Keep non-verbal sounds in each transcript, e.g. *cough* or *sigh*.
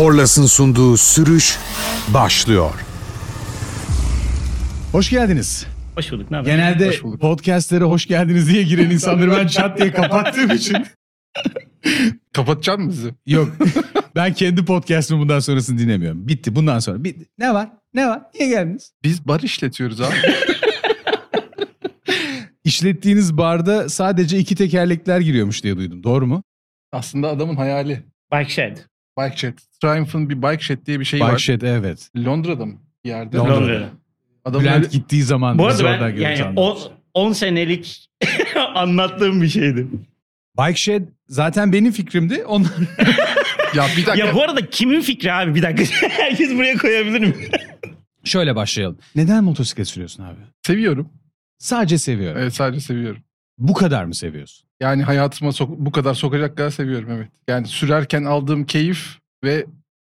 Korlas'ın sunduğu sürüş başlıyor. Hoş geldiniz. Hoş bulduk. Ne haber? Genelde Hoş bulduk. podcastlere hoş geldiniz diye giren insanları ben çat diye kapattığım için. *laughs* Kapatacaksın mı bizi? Yok. Ben kendi podcastımı bundan sonrasını dinlemiyorum. Bitti bundan sonra. Bitti. Ne var? Ne var? Niye geldiniz? Biz bar işletiyoruz abi. *laughs* İşlettiğiniz barda sadece iki tekerlekler giriyormuş diye duydum. Doğru mu? Aslında adamın hayali. Bike Shed. Bike Shed. Triumph'ın bir Bike Shed diye bir şey Bike var. Shed evet. Londra'da mı? Bir yerde. Londra'da. Adamın Bülent öyle- gittiği zaman Bu biz arada oradan ben yani anlıyoruz. 10 senelik *laughs* anlattığım bir şeydi. Bike Shed zaten benim fikrimdi. Onlar *laughs* Ya bir dakika. Ya bu arada kimin fikri abi? Bir dakika. *laughs* Herkes buraya koyabilir mi? şöyle başlayalım. Neden motosiklet sürüyorsun abi? Seviyorum. Sadece seviyorum. Evet sadece seviyorum. Bu kadar mı seviyorsun? Yani hayatıma sok- bu kadar sokacak kadar seviyorum evet. Yani sürerken aldığım keyif ve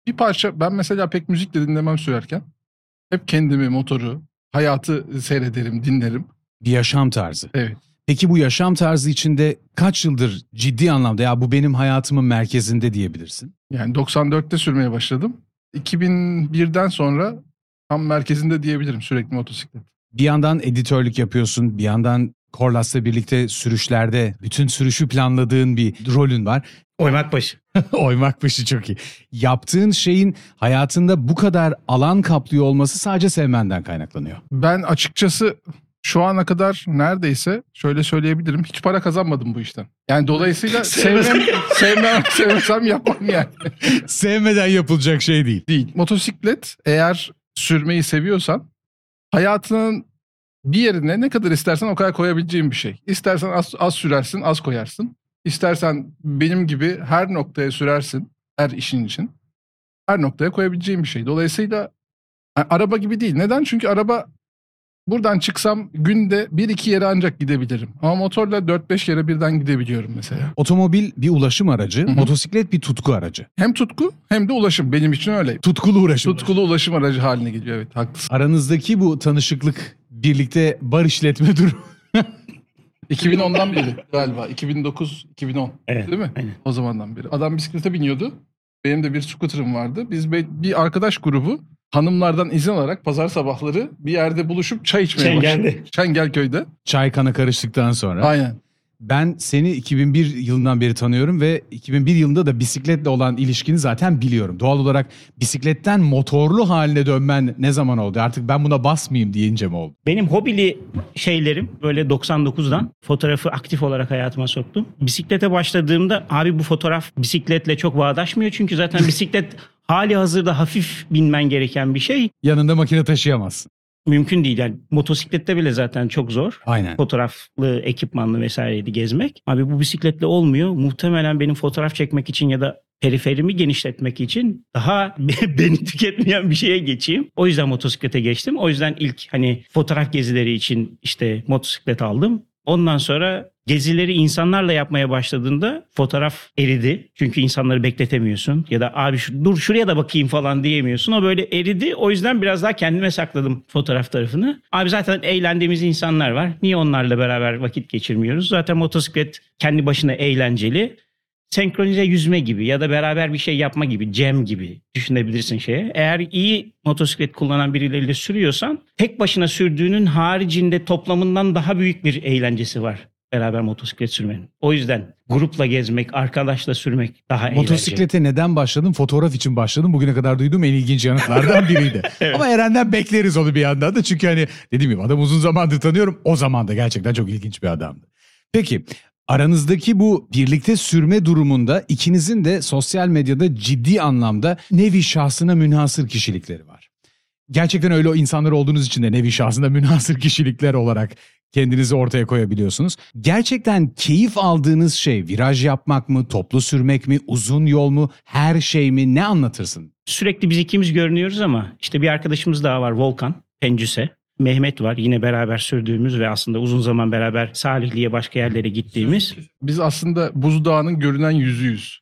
bir parça ben mesela pek müzik de dinlemem sürerken. Hep kendimi, motoru, hayatı seyrederim, dinlerim. Bir yaşam tarzı. Evet. Peki bu yaşam tarzı içinde kaç yıldır ciddi anlamda ya bu benim hayatımın merkezinde diyebilirsin? Yani 94'te sürmeye başladım. 2001'den sonra tam merkezinde diyebilirim sürekli motosiklet. Bir yandan editörlük yapıyorsun, bir yandan Korlas'la birlikte sürüşlerde bütün sürüşü planladığın bir rolün var. Oymak başı. *laughs* Oymak başı çok iyi. Yaptığın şeyin hayatında bu kadar alan kaplıyor olması sadece sevmenden kaynaklanıyor. Ben açıkçası şu ana kadar neredeyse şöyle söyleyebilirim. Hiç para kazanmadım bu işten. Yani dolayısıyla *laughs* sevmem, sevmem, sevmesem yapmam yani. *laughs* Sevmeden yapılacak şey değil. Değil. Motosiklet eğer sürmeyi seviyorsan hayatının bir yerine ne kadar istersen o kadar koyabileceğin bir şey. İstersen az, az sürersin, az koyarsın. İstersen benim gibi her noktaya sürersin, her işin için. Her noktaya koyabileceğin bir şey. Dolayısıyla araba gibi değil. Neden? Çünkü araba buradan çıksam günde bir iki yere ancak gidebilirim. Ama motorla 4-5 yere birden gidebiliyorum mesela. Otomobil bir ulaşım aracı, hı. motosiklet bir tutku aracı. Hem tutku hem de ulaşım. Benim için öyle. Tutkulu uğraşım. Tutkulu ulaşım aracı haline geliyor. Evet haklısın. Aranızdaki bu tanışıklık, birlikte bar işletme durumu. *laughs* 2010'dan beri galiba. 2009-2010 Evet. değil mi? aynen. O zamandan beri. Adam bisiklete biniyordu. Benim de bir scooter'ım vardı. Biz bir arkadaş grubu hanımlardan izin alarak pazar sabahları bir yerde buluşup çay içmeye başladık. Çengel'de. Çengelköy'de. Çay kana karıştıktan sonra. Aynen. Ben seni 2001 yılından beri tanıyorum ve 2001 yılında da bisikletle olan ilişkini zaten biliyorum. Doğal olarak bisikletten motorlu haline dönmen ne zaman oldu? Artık ben buna basmayayım deyince mi oldu? Benim hobili şeylerim böyle 99'dan fotoğrafı aktif olarak hayatıma soktum. Bisiklete başladığımda abi bu fotoğraf bisikletle çok bağdaşmıyor. Çünkü zaten *laughs* bisiklet hali hazırda hafif binmen gereken bir şey. Yanında makine taşıyamazsın. Mümkün değil yani motosiklette bile zaten çok zor. Aynen. fotoğraflı, ekipmanlı vesaireydi gezmek. Abi bu bisikletle olmuyor. Muhtemelen benim fotoğraf çekmek için ya da periferimi genişletmek için daha *laughs* beni tüketmeyen bir şeye geçeyim. O yüzden motosiklete geçtim. O yüzden ilk hani fotoğraf gezileri için işte motosiklet aldım. Ondan sonra gezileri insanlarla yapmaya başladığında fotoğraf eridi. Çünkü insanları bekletemiyorsun. Ya da abi şu, dur şuraya da bakayım falan diyemiyorsun. O böyle eridi. O yüzden biraz daha kendime sakladım fotoğraf tarafını. Abi zaten eğlendiğimiz insanlar var. Niye onlarla beraber vakit geçirmiyoruz? Zaten motosiklet kendi başına eğlenceli. Senkronize yüzme gibi ya da beraber bir şey yapma gibi, jam gibi düşünebilirsin şeye. Eğer iyi motosiklet kullanan birileriyle sürüyorsan tek başına sürdüğünün haricinde toplamından daha büyük bir eğlencesi var beraber motosiklet sürmenin. O yüzden grupla gezmek, arkadaşla sürmek daha eğlenceli. Motosiklete neden başladım? Fotoğraf için başladım. Bugüne kadar duyduğum en ilginç yanıtlardan biriydi. *laughs* Ama Eren'den bekleriz onu bir yandan da. Çünkü hani dediğim gibi adam uzun zamandır tanıyorum. O zaman da gerçekten çok ilginç bir adamdı. Peki aranızdaki bu birlikte sürme durumunda ikinizin de sosyal medyada ciddi anlamda nevi şahsına münhasır kişilikleri var. Gerçekten öyle insanlar olduğunuz için de nevi şahsına münhasır kişilikler olarak kendinizi ortaya koyabiliyorsunuz. Gerçekten keyif aldığınız şey viraj yapmak mı, toplu sürmek mi, uzun yol mu, her şey mi ne anlatırsın? Sürekli biz ikimiz görünüyoruz ama işte bir arkadaşımız daha var Volkan Pencüse. Mehmet var yine beraber sürdüğümüz ve aslında uzun zaman beraber Salihli'ye başka yerlere gittiğimiz. Biz aslında buzdağının görünen yüzüyüz.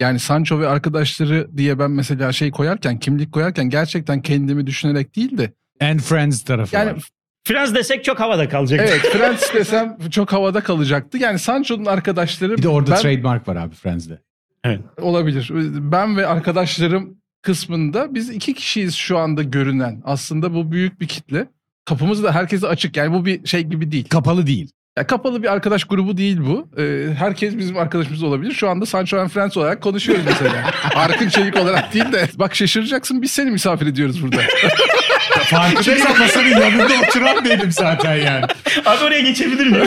Yani Sancho ve arkadaşları diye ben mesela şey koyarken, kimlik koyarken gerçekten kendimi düşünerek değil de And Friends tarafı yani var. Frans desek çok havada kalacak. evet *laughs* Friends desem çok havada kalacaktı. Yani Sancho'nun arkadaşları Bir de orada ben- trademark var abi Friends'de. Evet. olabilir. Ben ve arkadaşlarım kısmında biz iki kişiyiz şu anda görünen. Aslında bu büyük bir kitle. Kapımız da herkese açık. Yani bu bir şey gibi değil. Kapalı değil. Ya kapalı bir arkadaş grubu değil bu. Ee, herkes bizim arkadaşımız olabilir. Şu anda Sancho and Friends olarak konuşuyoruz mesela. *laughs* Arkın Çelik olarak değil de. Bak şaşıracaksın biz seni misafir ediyoruz burada. *laughs* Farkındaysan masanın yanında oturan benim zaten yani. Abi oraya geçebilir miyim?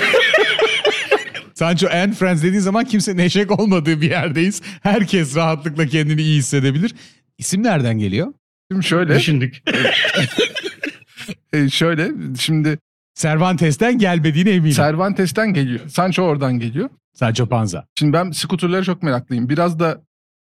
*laughs* Sancho and Friends dediğin zaman kimsenin eşek olmadığı bir yerdeyiz. Herkes rahatlıkla kendini iyi hissedebilir. İsim nereden geliyor? Şimdi şöyle, Düşündük. E, şöyle şimdi Cervantes'ten gelmediğine eminim. Cervantes'ten geliyor. Sancho oradan geliyor. Sancho Panza. Şimdi ben skuterlara çok meraklıyım. Biraz da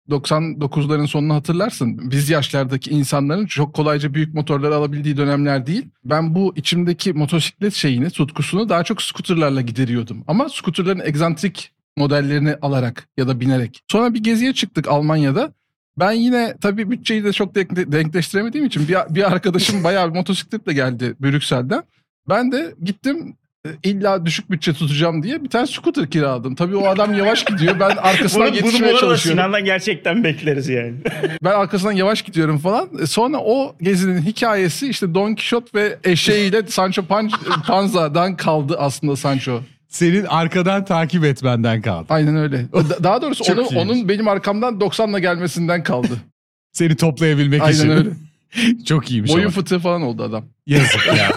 99'ların sonunu hatırlarsın. Biz yaşlardaki insanların çok kolayca büyük motorları alabildiği dönemler değil. Ben bu içimdeki motosiklet şeyini, tutkusunu daha çok skuterlarla gideriyordum. Ama skuterların egzantrik modellerini alarak ya da binerek. Sonra bir geziye çıktık Almanya'da. Ben yine tabii bütçeyi de çok denk- denkleştiremediğim için bir, bir arkadaşım bayağı bir motosikletle geldi Brüksel'den. Ben de gittim e, illa düşük bütçe tutacağım diye bir tane scooter kiraladım. Tabii o adam yavaş gidiyor. Ben *laughs* arkasından bunu, bunu bu yetişmeye arada çalışıyorum. Sinan'dan gerçekten bekleriz yani. *laughs* Ben arkasından yavaş gidiyorum falan. E, Sonra o gezinin hikayesi işte Don Quixote ve eşeğiyle Sancho Pan- Panza'dan kaldı aslında Sancho. Senin arkadan takip etmenden kaldı. Aynen öyle. *laughs* Da- Daha doğrusu Çok onu, iyiymiş. onun benim arkamdan 90'la gelmesinden kaldı. *laughs* Seni toplayabilmek Aynen için. öyle. *laughs* Çok iyiymiş Boyun ama. fıtığı falan oldu adam. Yazık ya.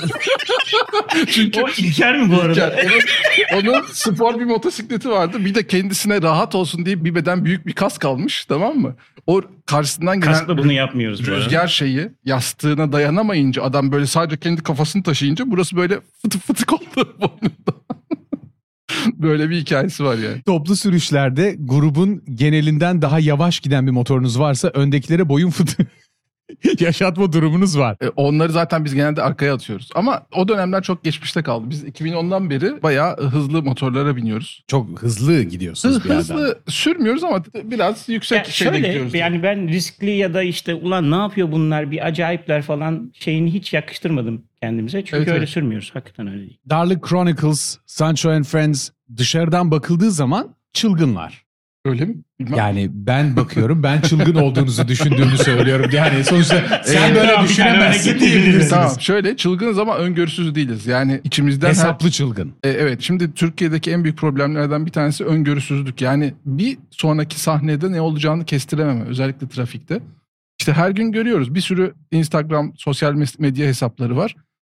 Çünkü o İlker mi bu arada? Onun, onun spor bir motosikleti vardı. Bir de kendisine rahat olsun diye bir beden büyük bir kask almış tamam mı? O karşısından gelen Kaskla bunu yapmıyoruz bu arada. rüzgar şeyi yastığına dayanamayınca adam böyle sadece kendi kafasını taşıyınca burası böyle fıtık fıtık oldu boynunda. *laughs* böyle bir hikayesi var yani. Toplu sürüşlerde grubun genelinden daha yavaş giden bir motorunuz varsa öndekilere boyun fıtığı *laughs* yaşatma durumunuz var. E, onları zaten biz genelde arkaya atıyoruz. Ama o dönemler çok geçmişte kaldı. Biz 2010'dan beri bayağı hızlı motorlara biniyoruz. Çok hızlı gidiyorsunuz Hız, bir hızlı sürmüyoruz ama biraz yüksek Ya şeyde şöyle gidiyoruz. yani ben riskli ya da işte ulan ne yapıyor bunlar bir acayipler falan şeyini hiç yakıştırmadım kendimize. Çünkü Evet, öyle evet. sürmüyoruz. Hakikaten öyle değil. Darlık Chronicles, Sancho and Friends dışarıdan bakıldığı zaman çılgınlar. Öyle mi? Bilmem. Yani ben bakıyorum ben çılgın olduğunuzu düşündüğümü söylüyorum. Yani sonuçta sen Evet. böyle Tamam, düşünemezsin diyebilirsiniz. Tamam şöyle çılgınız ama öngörüsüz değiliz. Yani içimizden her- Hesaplı çılgın. E, evet şimdi Türkiye'deki en büyük problemlerden bir tanesi öngörüsüzlük. Yani bir sonraki sahnede ne olacağını kestirememe özellikle trafikte. İşte her gün görüyoruz bir sürü Instagram sosyal medya hesapları var.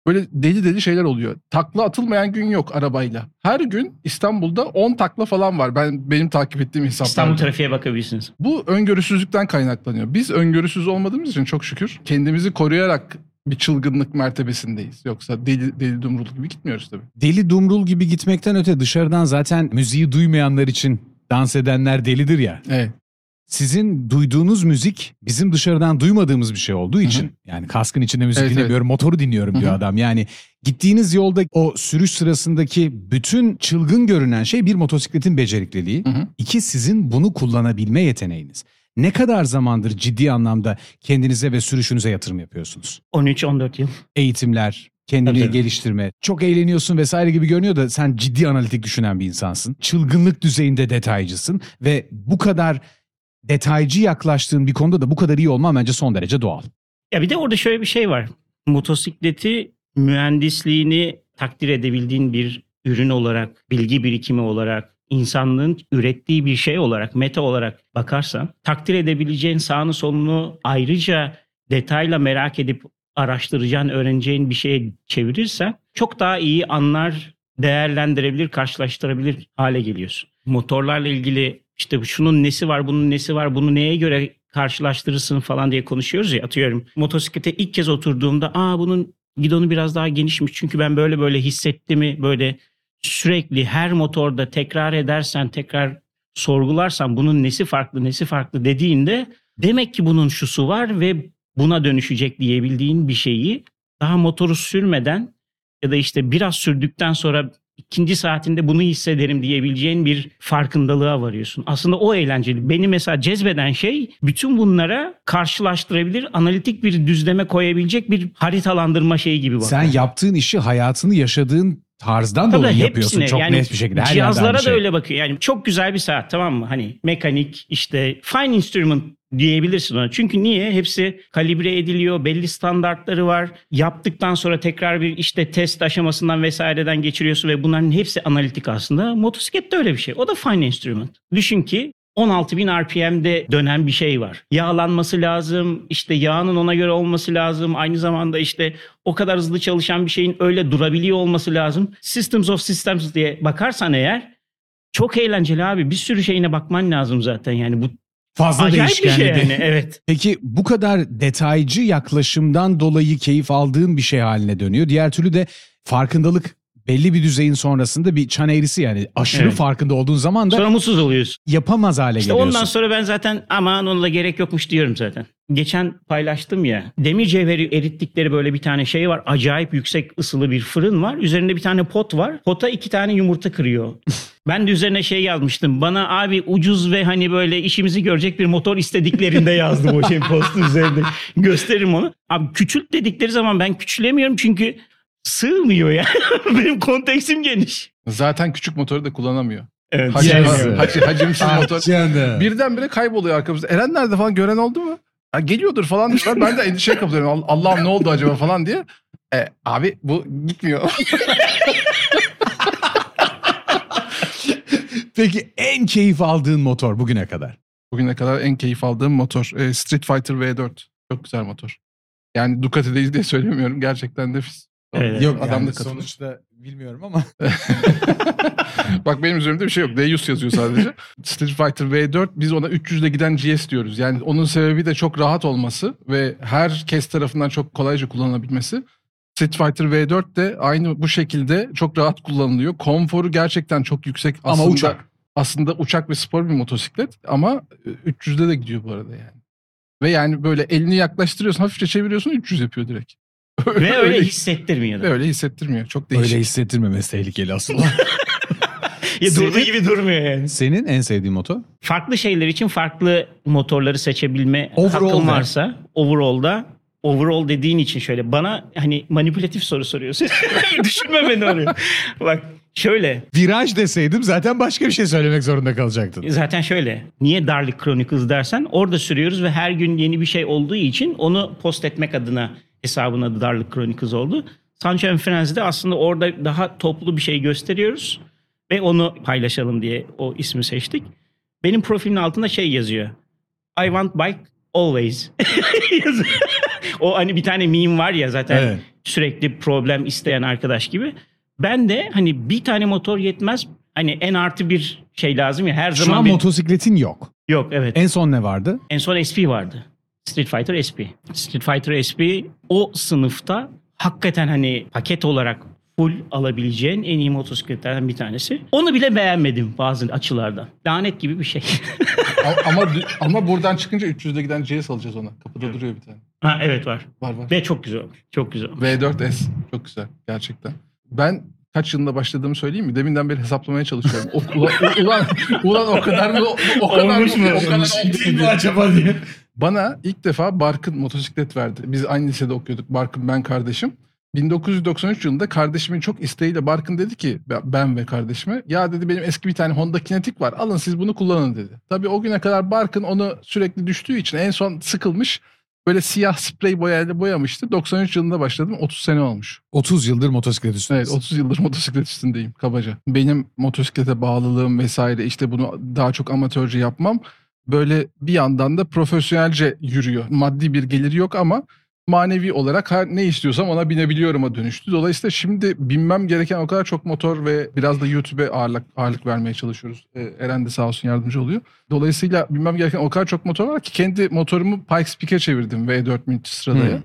Böyle deli deli şeyler oluyor. Takla atılmayan gün yok arabayla. Her gün İstanbul'da 10 takla falan var. Ben benim takip ettiğim hesaplarda. İstanbul trafiğe bakabilirsiniz. Bu öngörüsüzlükten kaynaklanıyor. Biz öngörüsüz olmadığımız için çok şükür kendimizi koruyarak bir çılgınlık mertebesindeyiz. Yoksa deli, deli dumrul gibi gitmiyoruz tabii. Deli dumrul gibi gitmekten öte dışarıdan zaten müziği duymayanlar için dans edenler delidir ya. Evet. Sizin duyduğunuz müzik bizim dışarıdan duymadığımız bir şey olduğu için yani kaskın içinde müzik Evet, dinlemiyorum motoru dinliyorum diyor Hı hı. adam. Yani gittiğiniz yolda o sürüş sırasındaki bütün çılgın görünen şey bir motosikletin becerikliliği. Hı hı. İki sizin bunu kullanabilme yeteneğiniz. Ne kadar zamandır ciddi anlamda kendinize ve sürüşünüze yatırım yapıyorsunuz? 13-14 yıl. Eğitimler, kendini tabii. geliştirme, çok eğleniyorsun vesaire gibi görünüyor da sen ciddi analitik düşünen bir insansın. Çılgınlık düzeyinde detaycısın ve bu kadar detaycı yaklaştığın bir konuda da bu kadar iyi olman bence son derece doğal. Ya bir de orada şöyle bir şey var. Motosikleti mühendisliğini takdir edebildiğin bir ürün olarak, bilgi birikimi olarak, insanlığın ürettiği bir şey olarak, meta olarak bakarsan takdir edebileceğin sağını solunu ayrıca detayla merak edip araştıracağın, öğreneceğin bir şeye çevirirsen çok daha iyi anlar, değerlendirebilir, karşılaştırabilir hale geliyorsun. Motorlarla ilgili işte şunun nesi var, bunun nesi var, bunu neye göre karşılaştırırsın falan diye konuşuyoruz ya atıyorum. Motosiklete ilk kez oturduğumda aa bunun gidonu biraz daha genişmiş çünkü ben böyle böyle hissettiğimi böyle sürekli her motorda tekrar edersen tekrar sorgularsan bunun nesi farklı nesi farklı dediğinde demek ki bunun şusu var ve buna dönüşecek diyebildiğin bir şeyi daha motoru sürmeden ya da işte biraz sürdükten sonra ikinci saatinde bunu hissederim diyebileceğin bir farkındalığa varıyorsun. Aslında o eğlenceli. Beni mesela cezbeden şey bütün bunlara karşılaştırabilir, analitik bir düzleme koyabilecek bir haritalandırma şeyi gibi bakıyor. Sen yaptığın işi hayatını yaşadığın tarzdan Tabii dolayı hepsine, yapıyorsun çok yani net bir şekilde. Her Cihazlara da şey. öyle bakıyor. Yani çok güzel bir saat tamam mı? Hani mekanik işte fine instrument diyebilirsin ona. Çünkü niye? Hepsi kalibre ediliyor. Belli standartları var. Yaptıktan sonra tekrar bir işte test aşamasından vesaireden geçiriyorsun ve bunların hepsi analitik aslında. Motosiklet de öyle bir şey. O da fine instrument. Düşün ki 16.000 RPM'de dönen bir şey var. Yağlanması lazım, işte yağının ona göre olması lazım. Aynı zamanda işte o kadar hızlı çalışan bir şeyin öyle durabiliyor olması lazım. Systems of Systems diye bakarsan eğer çok eğlenceli abi. Bir sürü şeyine bakman lazım zaten. Yani bu Fazla acayip değişken. şey bir de. yani. *laughs* Evet. Peki bu kadar detaycı yaklaşımdan dolayı keyif aldığın bir şey haline dönüyor. Diğer türlü de farkındalık belli bir düzeyin sonrasında bir çan eğrisi yani aşırı Evet. farkında olduğun zaman da Sonra mutsuz oluyorsun. yapamaz hale İşte geliyorsun. ondan sonra ben zaten aman onunla gerek yokmuş diyorum zaten. Geçen paylaştım ya. Demir cevheri erittikleri böyle bir tane şey var. Acayip yüksek ısılı bir fırın var. Üzerinde bir tane pot var. Pota iki tane yumurta kırıyor. ben de üzerine şey yazmıştım. Bana abi ucuz ve hani böyle işimizi görecek bir motor istediklerinde yazdım o şey postun üzerinde. Gösteririm onu. Abi küçült dedikleri zaman ben küçülemiyorum çünkü sığmıyor ya. Benim konteksim geniş. Zaten küçük motoru da kullanamıyor. Evet. Hacim, hacimsiz Ah motor. Birdenbire kayboluyor arkamızda. Eren nerede falan gören oldu mu? Ha, geliyordur falan diyorlar. Ben de endişeye kapılıyorum. All- Allah'ım ne oldu acaba falan diye. E, abi bu gitmiyor. *laughs* Peki en keyif aldığın motor bugüne kadar? Bugüne kadar en keyif aldığım motor. e, Street Fighter V4. Çok güzel motor. Yani Ducati değil diye söylemiyorum. Gerçekten nefis. Evet. Yok Adam yani da katılır. sonuçta bilmiyorum ama. *laughs* Bak benim üzerimde bir şey yok. Deus yazıyor sadece. *laughs* Street Fighter V4 biz ona 300'de giden GS diyoruz. Yani onun sebebi de çok rahat olması ve herkes tarafından çok kolayca kullanılabilmesi. Street Fighter V4 de aynı bu şekilde çok rahat kullanılıyor. Konforu gerçekten çok yüksek. Ama Aslında, uçak. Aslında uçak ve spor bir motosiklet ama 300'de de gidiyor bu arada yani. Ve yani böyle elini yaklaştırıyorsun, hafifçe çeviriyorsun 300 yapıyor direkt. Ve öyle hissettirmiyor da. öyle hissettirmiyor. Çok değişik. Öyle hissettirmemesi tehlikeli aslında. *laughs* Ya durduğu Senin- gibi durmuyor yani. Senin en sevdiğin motor? Farklı şeyler için farklı motorları seçebilme Overall hakkın de. varsa overall'da overall dediğin için şöyle bana hani manipülatif soru soruyorsun. *laughs* Düşünme beni oraya. Bak şöyle Viraj deseydim zaten başka bir şey söylemek zorunda kalacaktın. zaten şöyle niye Darlik Chronicles dersen orada sürüyoruz ve her gün yeni bir şey olduğu için onu post etmek adına hesabın adı Darlik Chronicles oldu. Sancho and Friends'de aslında orada daha toplu bir şey gösteriyoruz ve onu paylaşalım diye o ismi seçtik. Benim profilimin altında şey yazıyor. I want bike always. *laughs* O hani bir tane meme var ya zaten Evet. sürekli problem isteyen arkadaş gibi. Ben de hani bir tane motor yetmez. Hani en artı bir şey lazım ya her Şu zaman an bir... motosikletin yok. Yok evet. En son ne vardı? En son SP vardı. Street Fighter SP. Street Fighter SP o sınıfta hakikaten hani paket olarak full alabileceğin en iyi motosikletlerden bir tanesi. Onu bile beğenmedim bazı açılardan. Lanet gibi bir şey. *laughs* Ama *laughs* ama buradan çıkınca 300'de giden GS alacağız ona. Kapıda duruyor bir tane. ha evet var. Var var. Ve çok güzel olmuş. Çok güzel olmuş. V4S çok güzel gerçekten. Ben kaç yılında başladığımı söyleyeyim mi? Deminden beri hesaplamaya çalışıyorum. O, ulan, ulan, ulan o kadar mı? O kadar Olmuş mı? O kadar olmuş mu? acaba diye. Bana ilk defa Barkın motosiklet verdi. Biz aynı lisede okuyorduk. Barkın ben kardeşim. 1993 yılında kardeşimin çok isteğiyle Barkın dedi ki ben ve kardeşime ya dedi benim eski bir tane Honda Kinetic var alın siz bunu kullanın dedi. Tabii o güne kadar Barkın onu sürekli düştüğü için en son sıkılmış böyle siyah sprey boyayla boyamıştı. 93 yılında başladım 30 sene olmuş. 30 yıldır motosiklet Evet üstündesin. 30 yıldır motosiklet üstündeyim kabaca. Benim motosiklete bağlılığım vesaire işte bunu daha çok amatörce yapmam böyle bir yandan da profesyonelce yürüyor. Maddi bir geliri yok ama manevi olarak her ne istiyorsam ona binebiliyorum'a dönüştü. Dolayısıyla şimdi binmem gereken o kadar çok motor ve biraz da YouTube'e ağırlık, ağırlık vermeye çalışıyoruz. Ee, Eren de sağ olsun yardımcı oluyor. Dolayısıyla binmem gereken o kadar çok motor var ki kendi motorumu Pikes Peak'e çevirdim V4000 sıradaya. Hmm.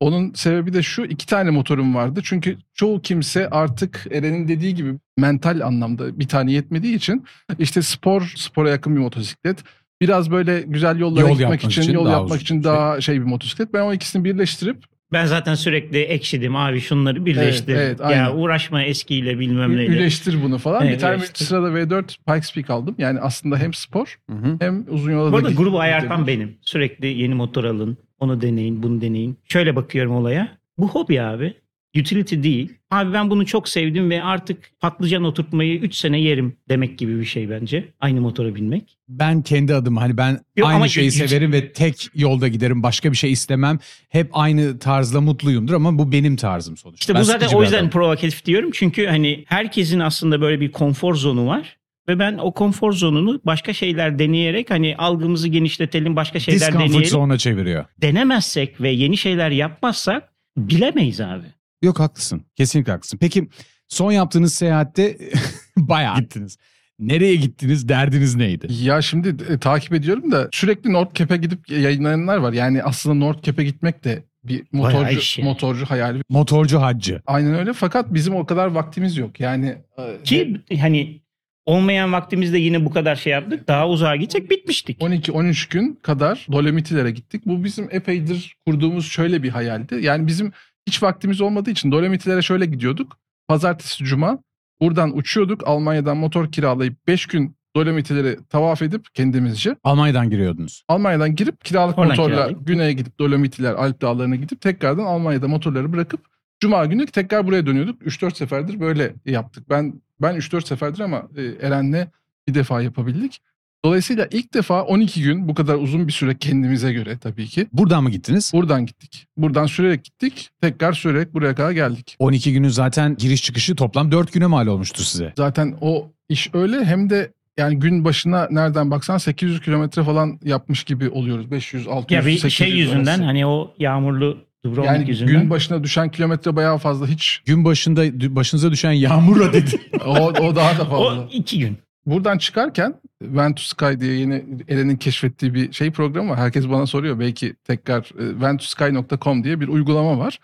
Onun sebebi de şu iki tane motorum vardı. Çünkü çoğu kimse artık Eren'in dediği gibi mental anlamda bir tane yetmediği için işte spor, spora yakın bir motosiklet. Biraz böyle güzel yollara Yol gitmek yapmak için, için yol daha yapmak için daha şey bir motosiklet. Ben o ikisini birleştirip Ben zaten sürekli ekşidim abi şunları birleştir. Evet, evet, aynen. ya uğraşma eskiyle bilmem neyle. üleştir bunu falan. Evet, bir tane üleştir. sırada V4 Pikes Peak aldım. Yani aslında hem spor Hı hı. hem uzun yola Bu da arada grubu ayartan benim. Sürekli yeni motor alın, onu deneyin, bunu deneyin. Şöyle bakıyorum olaya. Bu hobi abi. Utility değil. Abi ben bunu çok sevdim ve artık patlıcan oturtmayı 3 sene yerim demek gibi bir şey bence. Aynı motora binmek. Ben kendi adım hani ben Yok, aynı şeyi ilginç. severim ve tek yolda giderim. Başka bir şey istemem. Hep aynı tarzla mutluyumdur ama bu benim tarzım sonuçta. İşte Ben bu zaten o yüzden adamım. provokatif diyorum. Çünkü hani herkesin aslında böyle bir konfor zonu var. Ve ben o konfor zonunu başka şeyler deneyerek hani algımızı genişletelim, başka şeyler Discomfort deneyelim. zone'a çeviriyor. Denemezsek ve yeni şeyler yapmazsak bilemeyiz abi. Yok haklısın. Kesinlikle haklısın. Peki son yaptığınız seyahatte *laughs* bayağı gittiniz. Nereye gittiniz? Derdiniz neydi? Ya şimdi e, takip ediyorum da sürekli North Cap'e gidip yayınlayanlar var. Yani aslında North Cap'e gitmek de bir motorcu yani. motorcu hayali. Motorcu haccı. Aynen öyle fakat bizim o kadar vaktimiz yok. Yani e, Ki hani olmayan vaktimizde yine bu kadar şey yaptık. Daha uzağa gidecek bitmiştik. 12-13 gün kadar Dolomitilere gittik. Bu bizim epeydir kurduğumuz şöyle bir hayaldi. Yani bizim hiç vaktimiz olmadığı için Dolomitilere şöyle gidiyorduk. Pazartesi, cuma buradan uçuyorduk. Almanya'dan motor kiralayıp 5 gün Dolomitilere tavaf edip kendimizce. Almanya'dan giriyordunuz. Almanya'dan girip kiralık Oradan motorla kiralayıp. güneye gidip Dolomitiler, Alp dağlarına gidip tekrardan Almanya'da motorları bırakıp Cuma günü tekrar buraya dönüyorduk. 3-4 seferdir böyle yaptık. Ben ben 3-4 seferdir ama e, Eren'le bir defa yapabildik. Dolayısıyla ilk defa 12 gün bu kadar uzun bir süre kendimize göre tabii ki. Buradan mı gittiniz? Buradan gittik. Buradan sürerek gittik. Tekrar sürerek buraya kadar geldik. 12 günün zaten giriş çıkışı toplam 4 güne mal olmuştu size. Zaten o iş öyle hem de yani gün başına nereden baksan 800 kilometre falan yapmış gibi oluyoruz. 500, 600, Ya bir 800 şey yüzünden arası. hani o yağmurlu Dubrovnik Yani yüzünden. gün başına düşen kilometre bayağı fazla. Hiç Gün başında başınıza düşen yağmurla dedi. *laughs* o, o daha da fazla. o iki gün. Buradan çıkarken Vent to Sky diye yeni Eren'in keşfettiği bir şey programı var. Herkes bana soruyor. Belki tekrar e, ventosky.com diye bir uygulama var.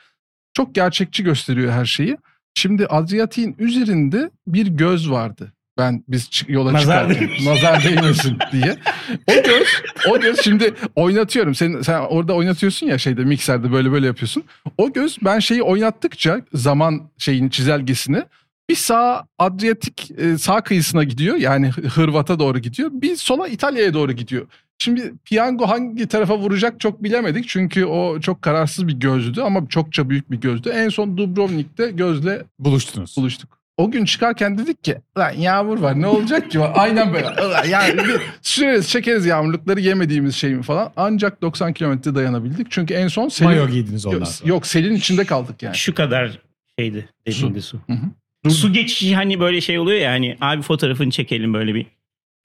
Çok gerçekçi gösteriyor her şeyi. Şimdi Adriyatik'in üzerinde bir göz vardı. Ben biz yola Nazar çıkarken nazar değmesin diye. O göz, o göz şimdi oynatıyorum. Sen, sen orada oynatıyorsun ya şeyde mikserde böyle böyle yapıyorsun. O göz ben şeyi oynattıkça zaman şeyini çizelgesini bir sağ Adriyatik e, sağ kıyısına gidiyor. Yani Hı- Hırvat'a doğru gidiyor. Bir sola İtalya'ya doğru gidiyor. Şimdi piyango hangi tarafa vuracak çok bilemedik. Çünkü o çok kararsız bir gözdü ama çokça büyük bir gözdü. En son Dubrovnik'te gözle Buluştunuz. buluştuk. O gün çıkarken dedik ki lan yağmur var ne olacak ki? *laughs* Aynen böyle. Yani bir süreriz çekeriz yağmurlukları yemediğimiz şey mi falan. Ancak 90 kilometre dayanabildik. Çünkü en son selin... Mayo giydiniz ondan yok, sonra. yok selin içinde kaldık yani. Şu kadar şeydi dediğinde su. Hı hı. Su geçişi hani böyle şey oluyor ya hani abi fotoğrafını çekelim böyle bir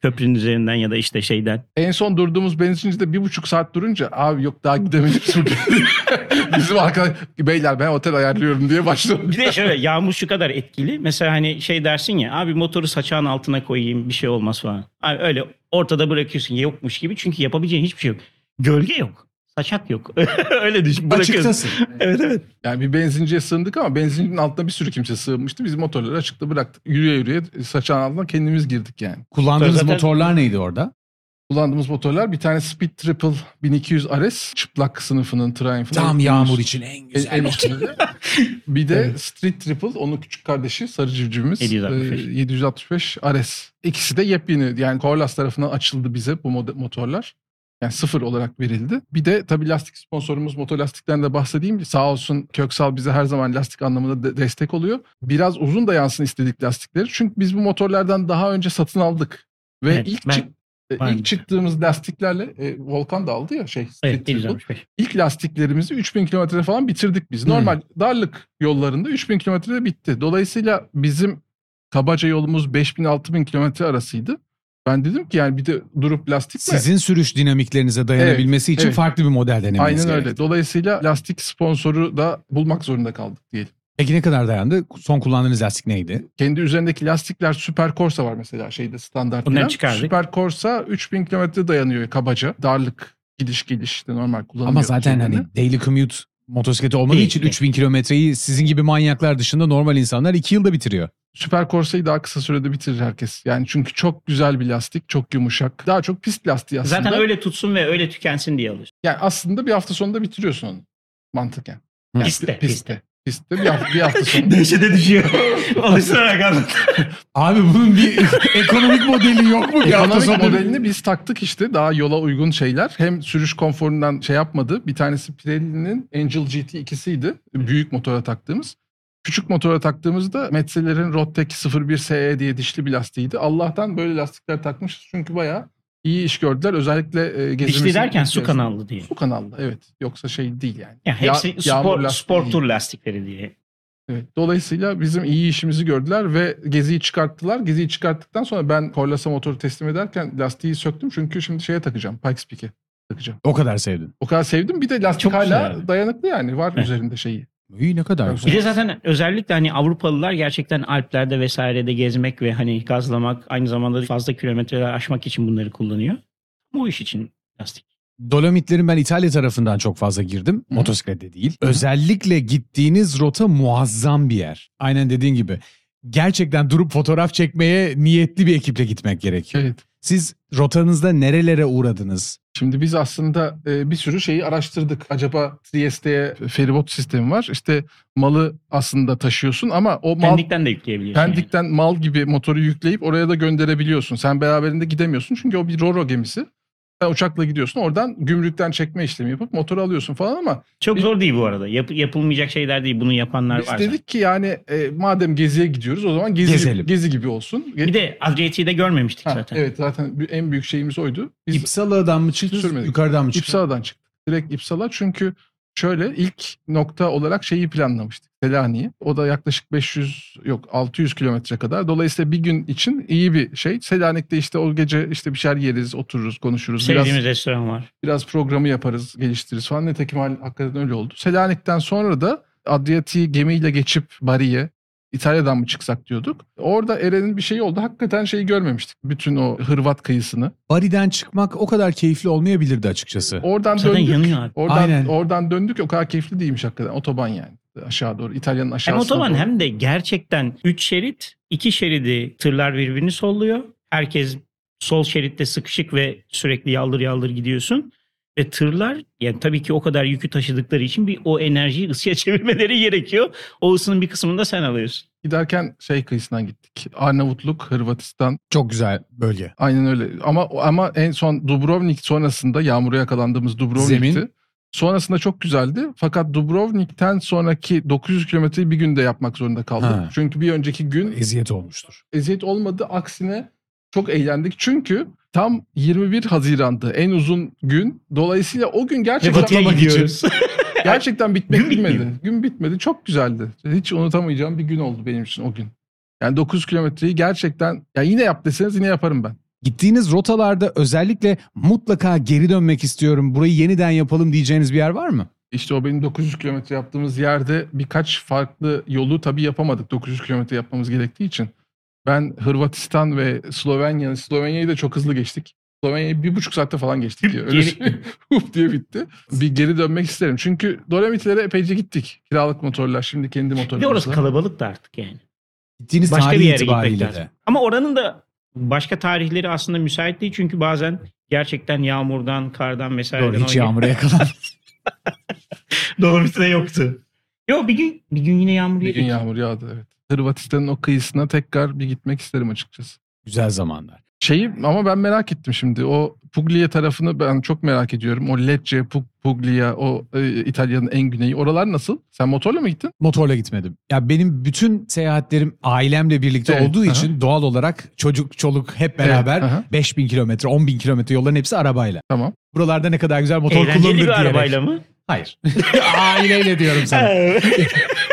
köprünün üzerinden ya da işte şeyden. En son durduğumuz benzincide bir buçuk saat durunca abi yok daha gidemedik. *laughs* Bizim arkadaş beyler ben otel ayarlıyorum diye başladı. Bir de şöyle yağmur şu kadar etkili. Mesela hani şey dersin ya abi motoru saçağın altına koyayım bir şey olmaz falan. Abi öyle ortada bırakıyorsun yokmuş gibi. Çünkü yapabileceğin hiçbir şey yok. Gölge yok. Saçak yok. *laughs* öyle düşün. Açıktasın. Evet evet. Yani bir benzinciye sığındık ama benzincinin altında bir sürü kimse sığınmıştı. Biz motorları açıkta bıraktık. Yürüye yürüye saçağın altına kendimiz girdik yani. Kullandığınız Zaten- motorlar neydi orada? Kullandığımız motorlar bir tane Speed Triple 1200 RS çıplak sınıfının Triumph'ın. Tam yağmur için en güzel en *laughs* bir de Street Triple onun küçük kardeşi sarı civcivimiz 765. e, 765 RS. İkisi de yepyeni yani Corlas tarafından açıldı bize bu motorlar. Yani sıfır olarak verildi. Bir de tabii lastik sponsorumuz Motolastik'ten de bahsedeyim. Sağ olsun Köksal bize her zaman lastik anlamında de- destek oluyor. Biraz uzun da yansın istedik lastikleri. Çünkü biz bu motorlardan daha önce satın aldık. Ve Evet, ilk ben- çık- ben- ilk çıktığımız lastiklerle e, Volkan da aldı ya şey. Evet Triple. 765. İlk lastiklerimizi 3000 kilometre falan bitirdik biz. Hmm. Normal darlık yollarında 3000 kilometrede bitti. Dolayısıyla bizim kabaca yolumuz 5000-6000 kilometre arasıydı. Ben dedim ki yani bir de durup lastik mi? Sizin sürüş dinamiklerinize dayanabilmesi için evet. farklı bir model denemeniz Aynen gerekti. öyle. Dolayısıyla lastik sponsoru da bulmak zorunda kaldık diyelim. Peki ne kadar dayandı? Son kullandığınız lastik neydi? Kendi üzerindeki lastikler Super Corsa var mesela şeyde standart. Bunları çıkardık. Super Corsa 3000 kilometre dayanıyor kabaca. Darlık gidiş geliş işte normal kullanılıyor. Ama zaten üzerine. hani daily commute motosikleti olmadığı Değil, için değil. 3000 kilometreyi sizin gibi manyaklar dışında normal insanlar 2 yılda bitiriyor. Süper Corsa'yı daha kısa sürede bitirir herkes. Yani çünkü çok güzel bir lastik, çok yumuşak. Daha çok pist lastiği aslında. Zaten öyle tutsun ve öyle tükensin diye alır. Yani aslında bir hafta sonunda bitiriyorsun onu mantıken. Yani Pistte, pi- Pistte. Pistte bir hafta, bir hafta *laughs* sonra. Dehşete düşüyor. Alıştırarak anlat. Abi bunun bir *laughs* ekonomik modeli yok mu? Ekonomik modelini biz taktık işte daha yola uygun şeyler. Hem sürüş konforundan şey yapmadı. Bir tanesi Pirelli'nin Angel GT 2'siydi. Büyük motora taktığımız. Küçük motora taktığımızda Metzeler'in Rottec 01 SE diye dişli bir lastiğiydi. Allah'tan böyle lastikler takmışız çünkü bayağı iyi iş gördüler. Özellikle e, gezilmesi. Dişli derken su içerisinde. kanallı diye. Su kanallı evet. Yoksa şey değil yani. Ya hepsi Ya- spor, spor tur lastikleri diye. Evet. Dolayısıyla bizim iyi işimizi gördüler ve geziyi çıkarttılar. Geziyi çıkarttıktan sonra ben Corlasa motoru teslim ederken lastiği söktüm. Çünkü şimdi şeye takacağım. Pikes Peak'e takacağım. O kadar sevdin. O kadar sevdim. Bir de lastik Çok hala güzel. dayanıklı yani. Var üzerinde şeyi. İyi ne kadar Evet. Bir güzel. de zaten özellikle hani Avrupalılar gerçekten Alplerde vesairede gezmek ve hani gazlamak aynı zamanda fazla kilometreler aşmak için bunları kullanıyor. Bu iş için lastik. Dolomitlerin ben İtalya tarafından çok fazla girdim. Hı. Motosiklette değil. Özellikle gittiğiniz rota muazzam bir yer. Aynen dediğin gibi. Gerçekten durup fotoğraf çekmeye niyetli bir ekiple gitmek gerekiyor. Evet. Siz rotanızda nerelere uğradınız? Şimdi biz aslında e, bir sürü şeyi araştırdık. Acaba Trieste'ye feribot sistemi var. İşte malı aslında taşıyorsun ama o mal Pendik'ten de yükleyebiliyorsun. yani. Pendik'ten mal gibi motoru yükleyip oraya da gönderebiliyorsun. Sen beraberinde gidemiyorsun çünkü o bir Roro gemisi. Sen uçakla gidiyorsun oradan gümrükten çekme işlemi yapıp motoru alıyorsun falan ama Çok Bir- zor değil bu arada. Yap- yapılmayacak şeyler değil. Bunu yapanlar biz var. dedik ki yani e, madem geziye gidiyoruz o zaman gezi, Gezelim. gezi gibi olsun. Ge- Bir de Adriatic'i de görmemiştik Ha, zaten. Evet zaten en büyük şeyimiz oydu. Biz İpsala'dan mı çıktınız, Sürmedik. yukarıdan mı çıktınız? İpsala'dan çıktık. Direkt İpsala çünkü şöyle ilk nokta olarak şeyi planlamıştık. Selanik'i. O da yaklaşık 500 yok 600 kilometre kadar. Dolayısıyla bir gün için iyi bir şey. Selanik'te işte o gece işte bir şeyler yeriz, otururuz, konuşuruz. Biraz, Sevdiğimiz restoran var. biraz programı yaparız, geliştiririz falan. Nitekim hakikaten öyle oldu. Selanik'ten sonra da Adriyatik'i gemiyle geçip Bari'ye İtalya'dan mı çıksak diyorduk. Orada Eren'in bir şeyi oldu. Hakikaten şeyi görmemiştik. Bütün o Hırvat kıyısını. Bari'den çıkmak o kadar keyifli olmayabilirdi açıkçası. Oradan Zaten döndük. yanıyor abi. Oradan Aynen. oradan döndük o kadar keyifli değilmiş hakikaten. Otoban yani. Aşağı doğru. İtalya'nın Hem aşağısına otoban doğru. hem de gerçekten 3 şerit, 2 şeridi tırlar birbirini solluyor. Herkes sol şeritte sıkışık ve sürekli yaldır yaldır gidiyorsun. Ve tırlar yani tabii ki o kadar yükü taşıdıkları için bir o enerjiyi ısıya *laughs* çevirmeleri gerekiyor. O ısının bir kısmını da sen alıyorsun. Giderken şey kıyısından gittik. Arnavutluk, Hırvatistan. Çok güzel bölge. Aynen öyle. Ama ama en son Dubrovnik sonrasında yağmura yakalandığımız Dubrovnik'ti. Zemin. Sonrasında çok güzeldi. Fakat Dubrovnik'ten sonraki 900 kilometreyi bir günde yapmak zorunda kaldık. Ha. Çünkü bir önceki gün Eziyet olmuştur. eziyet olmadı. Aksine çok eğlendik. Çünkü tam 21 Haziran'dı en uzun gün. Dolayısıyla o gün gerçekten batıya gidiyoruz. *laughs* gerçekten bitmek Gün bitmiyor. bilmedi. Gün bitmedi. Çok güzeldi. Hiç unutamayacağım bir gün oldu benim için o gün. Yani 900 kilometreyi gerçekten ya yine yap deseniz yine yaparım ben. Gittiğiniz rotalarda özellikle mutlaka geri dönmek istiyorum, burayı yeniden yapalım diyeceğiniz bir yer var mı? İşte o benim 900 kilometre yaptığımız yerde birkaç farklı yolu tabii yapamadık 900 kilometre yapmamız gerektiği için. Ben Hırvatistan ve Slovenya, Slovenya'yı da çok hızlı geçtik. Slovenya'yı bir buçuk saatte falan geçtik. ya. Öyle şey, *laughs* Huf diye bitti. Bir geri dönmek isterim. Çünkü Dolomitlere epeyce gittik. Kiralık motorlar, şimdi kendi motorlarımızla. orası kalabalık da artık yani. Gittiğiniz Başka tarih bir yere gitmek lazım. de. Ama oranın da başka tarihleri aslında müsait değil. Çünkü bazen gerçekten yağmurdan, kardan vesaireden. Doğru hiç yağmura yakalan. *laughs* De yoktu. Yok bir gün bir gün yine yağmur Bir gün yağmur yağdı evet. Hırvatistan'ın o kıyısına tekrar bir gitmek isterim açıkçası. Güzel zamanlar. Şeyi ama ben merak ettim şimdi. O Puglia tarafını ben çok merak ediyorum. O Lecce, Pug- Puglia, o e, İtalya'nın en güneyi. Oralar nasıl? Sen motorla mı gittin? Motorla gitmedim. Ya benim bütün seyahatlerim ailemle birlikte Evet, olduğu aha. için doğal olarak çocuk çoluk hep beraber Evet, aha. 5000 kilometre 10 bin kilometre yolların hepsi arabayla. Tamam. Buralarda ne kadar güzel motor Eğlenceli kullanılır diyerek. arabayla mı? Hayır. *laughs* Aileyle diyorum sana. *laughs*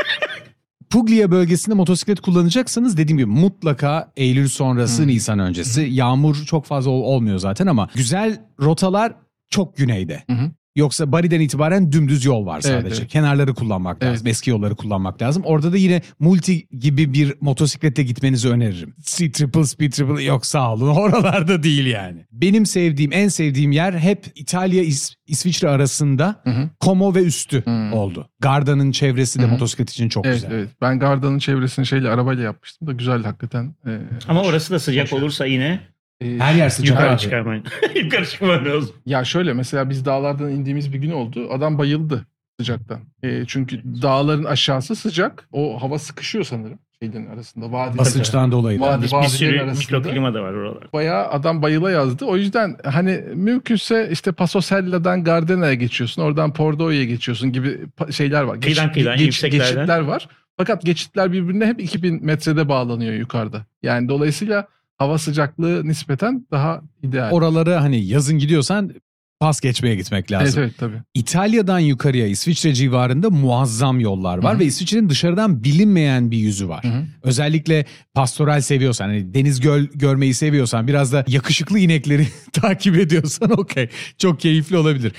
Puglia bölgesinde motosiklet kullanacaksanız dediğim gibi mutlaka Eylül sonrası, Hı. Nisan öncesi. Yağmur çok fazla ol- olmuyor zaten ama güzel rotalar çok güneyde. Hı hı. Yoksa Bari'den itibaren dümdüz yol var sadece. Evet, evet. Kenarları kullanmak Evet. lazım. Eski yolları kullanmak lazım. Orada da yine multi gibi bir motosiklette gitmenizi öneririm. C triple, speed triple yok sağ olun. *laughs* Oralarda değil yani. Benim sevdiğim, en sevdiğim yer hep İtalya, İs- İsviçre arasında Hı hı. Como ve üstü Hı. oldu. Garda'nın çevresi de Hı hı. motosiklet için çok Evet, güzel. evet. Ben Garda'nın çevresini şeyle arabayla yapmıştım da güzel hakikaten. Ee, Ama orası da sıcak Hoş. olursa yine e, Her yer sıcak yukarı abi. çıkarmayın. *laughs* yukarı çıkman lazım. Ya şöyle mesela biz dağlardan indiğimiz bir gün oldu. Adam bayıldı sıcaktan. E, çünkü dağların aşağısı sıcak. O hava sıkışıyor sanırım şeylerin arasında. Vadi Basınçtan dolayı da. Vadi- Bir, bir sürü mikroklima da var oralarda. Bayağı adam bayıla yazdı. O yüzden hani mümkünse işte Pasosella'dan Gardena'ya geçiyorsun. Oradan Pordo'ya geçiyorsun gibi şeyler var. Kıyıdan kıyıdan, yükseklerden. geçitler var. Fakat geçitler birbirine hep 2000 metrede bağlanıyor yukarıda. Yani dolayısıyla hava sıcaklığı nispeten daha ideal. Oralara hani yazın gidiyorsan pas geçmeye gitmek lazım. evet evet tabii. İtalya'dan yukarıya İsviçre civarında muazzam yollar var Hı hı. ve İsviçre'nin dışarıdan bilinmeyen bir yüzü var. Hı hı. Özellikle pastoral seviyorsan, hani deniz göl görmeyi seviyorsan, biraz da yakışıklı inekleri *laughs* takip ediyorsan *laughs* okey. Çok keyifli olabilir.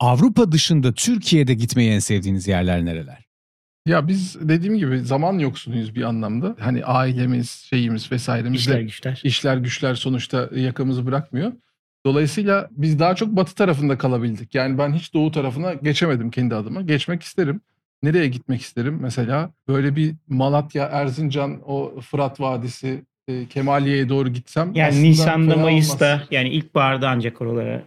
Avrupa dışında Türkiye'de gitmeyi en sevdiğiniz yerler nereler? Ya biz dediğim gibi zaman yoksunuyuz bir anlamda. Hani ailemiz, şeyimiz vesairemiz İşler güçler. işler güçler sonuçta yakamızı bırakmıyor. Dolayısıyla biz daha çok batı tarafında kalabildik. Yani ben hiç doğu tarafına geçemedim kendi adıma. Geçmek isterim. Nereye gitmek isterim? Mesela böyle bir Malatya, Erzincan, o Fırat Vadisi, e, Kemaliye'ye doğru gitsem. Yani Nisan'da Mayıs'ta olmaz. yani ilkbaharda ancak oralara Ya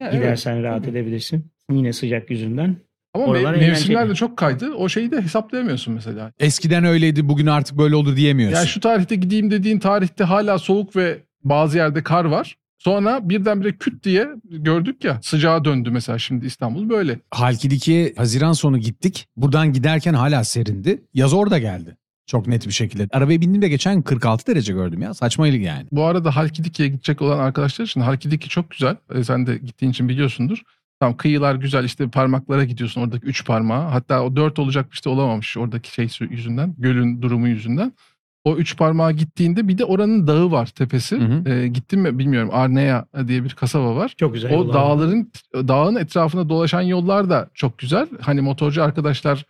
evet. gidersen rahat edebilirsin. Yine sıcak yüzünden. Ama Oralar me- mevsimler de çok kaydı. O şeyi de hesaplayamıyorsun mesela. Eskiden öyleydi, bugün artık böyle olur diyemiyorsun. Yani şu tarihte gideyim dediğin tarihte hala soğuk ve bazı yerde kar var. Sonra birdenbire küt diye gördük ya sıcağa döndü mesela şimdi İstanbul böyle. Halkidiki'ye Haziran sonu gittik. Buradan giderken hala serindi. Yaz orada geldi. Çok net bir şekilde. Arabaya bindiğimde geçen gün 46 derece gördüm ya. Saçmaylık yani. Bu arada Halkidiki'ye gidecek olan arkadaşlar için Halkidiki çok güzel. E, sen de gittiğin için biliyorsundur. Tamam kıyılar güzel işte parmaklara gidiyorsun oradaki üç parmağa. Hatta o dört olacakmış da olamamış oradaki şey yüzünden. Gölün durumu yüzünden. O üç parmağa gittiğinde bir de oranın dağı var tepesi. Hı hı. E, gittim mi bilmiyorum Arnea diye bir kasaba var. Çok güzel. O yollar var. dağların dağın etrafında dolaşan yollar da çok güzel. Hani motorcu arkadaşlar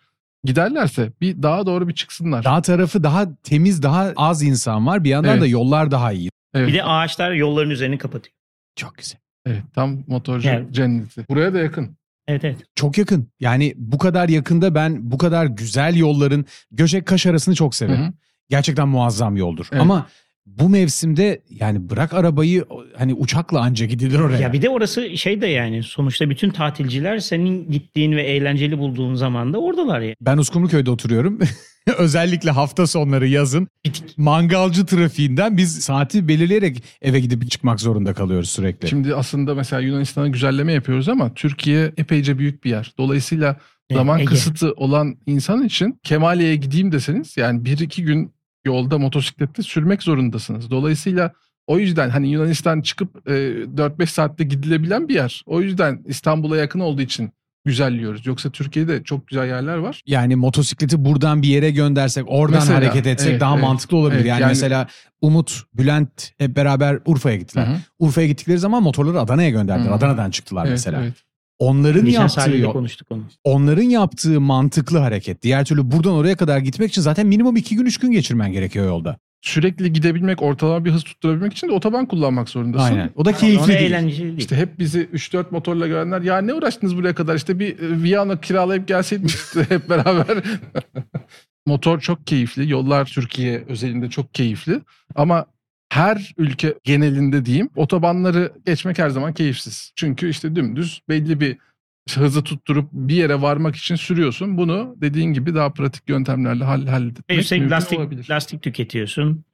giderlerse bir dağa doğru bir çıksınlar. Dağ tarafı daha temiz, daha az insan var. Bir yandan Evet. da yollar daha iyi. evet, Bir de ağaçlar yolların üzerini kapatıyor. Çok güzel. Evet, tam motorcu Yani- cenneti. Buraya da yakın. Evet evet. Çok yakın. Yani bu kadar yakında ben bu kadar güzel yolların Göcek Kaş arasını çok severim. Hı hı. Gerçekten muazzam yoldur. Evet. Ama bu mevsimde yani bırak arabayı hani uçakla anca gidilir oraya. Ya bir de orası şey de yani sonuçta bütün tatilciler senin gittiğin ve eğlenceli bulduğun zaman da oradalar ya. Ben Uskumruköy'de oturuyorum. *laughs* Özellikle hafta sonları yazın mangalcı trafiğinden biz saati belirleyerek eve gidip çıkmak zorunda kalıyoruz sürekli. Şimdi aslında mesela Yunanistan'a güzelleme yapıyoruz ama Türkiye epeyce büyük bir yer. Dolayısıyla zaman Ege. kısıtı olan insan için Kemaliye'ye gideyim deseniz yani bir iki gün yolda motosiklette sürmek zorundasınız. Dolayısıyla o yüzden hani Yunanistan çıkıp e, 4-5 saatte gidilebilen bir yer. O yüzden İstanbul'a yakın olduğu için güzelliyoruz. Yoksa Türkiye'de çok güzel yerler var. Yani motosikleti buradan bir yere göndersek, oradan Mesela, hareket etsek evet, daha evet, mantıklı olabilir. evet, yani, yani- mesela Umut, Bülent hep beraber Urfa'ya gittiler. Hı. Urfa'ya gittikleri zaman motorları Adana'ya gönderdiler. Hı. Adana'dan çıktılar Evet, mesela. evet. Onların Geçen yaptığı yol, konuştuk onu. onların yaptığı mantıklı hareket. Diğer türlü buradan oraya kadar gitmek için zaten minimum iki gün üç gün geçirmen gerekiyor yolda. Sürekli gidebilmek, ortalama bir hız tutturabilmek için de otoban kullanmak zorundasın. Aynen. O da Ona keyifli değil. eğlenceli değil. İşte hep bizi 3-4 motorla görenler ya ne uğraştınız buraya kadar işte bir e, Viyana kiralayıp gelseydiniz *laughs* işte hep beraber. *laughs* Motor çok keyifli. Yollar Türkiye özelinde çok keyifli. Ama her ülke genelinde diyeyim otobanları geçmek her zaman keyifsiz. Çünkü işte dümdüz belli bir hızı tutturup bir yere varmak için sürüyorsun. Bunu dediğin gibi daha pratik yöntemlerle hall halletmek mümkün lastik, olabilir. lastik tüketiyorsun.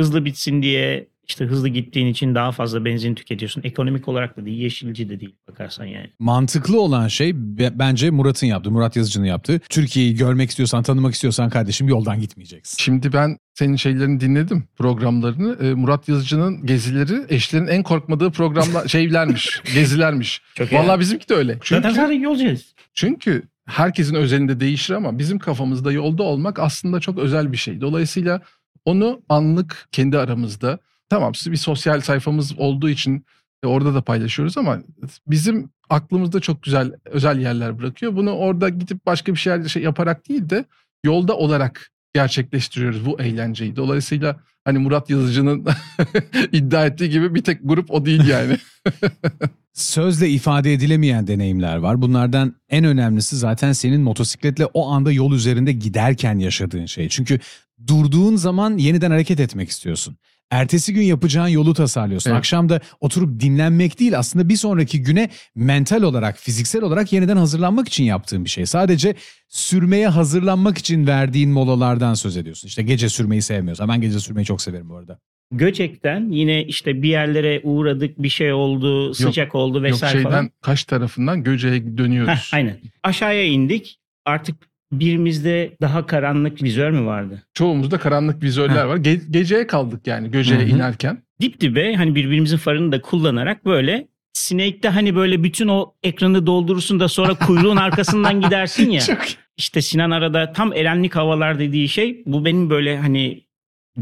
Hızlı bitsin diye işte hızlı gittiğin için daha fazla benzin tüketiyorsun. Ekonomik olarak da değil, yeşilci de değil bakarsan yani. Mantıklı olan şey be- bence Murat'ın yaptığı, Murat Yazıcı'nın yaptığı. Türkiye'yi görmek istiyorsan, tanımak istiyorsan kardeşim yoldan gitmeyeceksin. Şimdi ben senin şeylerini dinledim programlarını. Ee, Murat Yazıcı'nın gezileri eşlerin en korkmadığı programlar *laughs* şeylermiş, gezilermiş. Çok Vallahi bizimki de öyle. Zaten Çünkü, sadece yolcuyuz. çünkü herkesin özelinde değişir ama bizim kafamızda yolda olmak aslında çok özel bir şey. Dolayısıyla onu anlık kendi aramızda tamam bir sosyal sayfamız olduğu için e, orada da paylaşıyoruz ama bizim aklımızda çok güzel özel yerler bırakıyor. Bunu orada gidip başka bir şeyler şey yaparak değil de yolda olarak gerçekleştiriyoruz bu eğlenceyi. Dolayısıyla hani Murat Yazıcı'nın *laughs* iddia ettiği gibi bir tek grup o değil yani. *laughs* Sözle ifade edilemeyen deneyimler var. Bunlardan en önemlisi zaten senin motosikletle o anda yol üzerinde giderken yaşadığın şey. Çünkü durduğun zaman yeniden hareket etmek istiyorsun. Ertesi gün yapacağın yolu tasarlıyorsun. Evet. Akşam da oturup dinlenmek değil aslında bir sonraki güne mental olarak, fiziksel olarak yeniden hazırlanmak için yaptığın bir şey. Sadece sürmeye hazırlanmak için verdiğin molalardan söz ediyorsun. İşte gece sürmeyi sevmiyorsan. Ben gece sürmeyi çok severim bu arada. Göcek'ten yine işte bir yerlere uğradık, bir şey oldu, sıcak oldu Yok vesaire şeyden falan. kaç tarafından Göce'ye Heh, dönüyoruz. aynen. Aşağıya indik. Artık birimizde daha karanlık vizör mü vardı? Çoğumuzda karanlık vizörler Ha. var. Ge- geceye kaldık yani göceğe Hı hı. inerken. Dip dibe hani birbirimizin farını da kullanarak böyle Snake'de hani böyle bütün o ekranı doldurursun da sonra kuyruğun *laughs* arkasından gidersin ya. Çok İşte Sinan arada tam erenlik havalar dediği şey bu benim böyle hani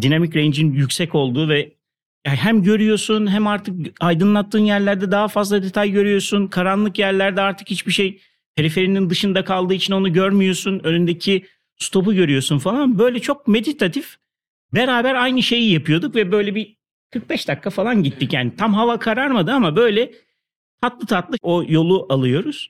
dinamik range'in yüksek olduğu ve hem görüyorsun hem artık aydınlattığın yerlerde daha fazla detay görüyorsun. Karanlık yerlerde artık hiçbir şey periferinin dışında kaldığı için onu görmüyorsun. Önündeki stopu görüyorsun falan. Böyle çok meditatif beraber aynı şeyi yapıyorduk ve böyle bir 45 dakika falan gittik yani. Tam hava kararmadı ama böyle tatlı tatlı o yolu alıyoruz.